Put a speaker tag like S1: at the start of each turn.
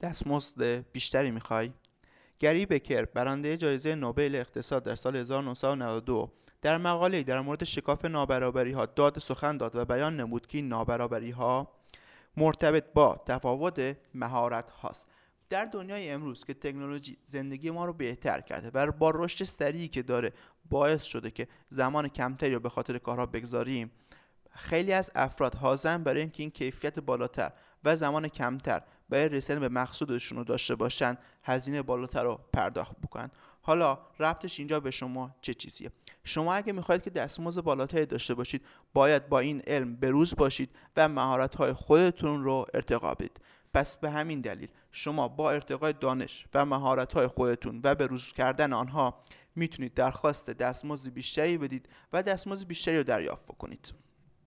S1: دستمزد بیشتری می‌خوای؟ گری بکر برنده جایزه نوبل اقتصاد در سال 1992 در مقاله در مورد شکاف نابرابری ها داد سخن داد و بیان نمود که این نابرابری ها مرتبط با تفاوت مهارت هاست. در دنیای امروز که تکنولوژی زندگی ما رو بهتر کرده و با رشد سریعی که داره باعث شده که زمان کمتری رو به خاطر کارها بگذاریم خیلی از افراد حاضرن برای اینکه این کیفیت بالاتر و زمان کمتر برای رسیدن به مقصودشون رو داشته باشن هزینه بالاتر رو پرداخت بکنن. حالا ربطش اینجا به شما چه چیزیه؟ شما اگه می‌خواید که دستمزد بالاتری داشته باشید باید با این علم بروز باشید و مهارت های خودتون رو ارتقا بدید. پس به همین دلیل شما با ارتقای دانش و مهارت های خودتون و به روز کردن آنها می‌تونید درخواست دستمزد بیشتری بدید و دستمزد بیشتری رو دریافت کنید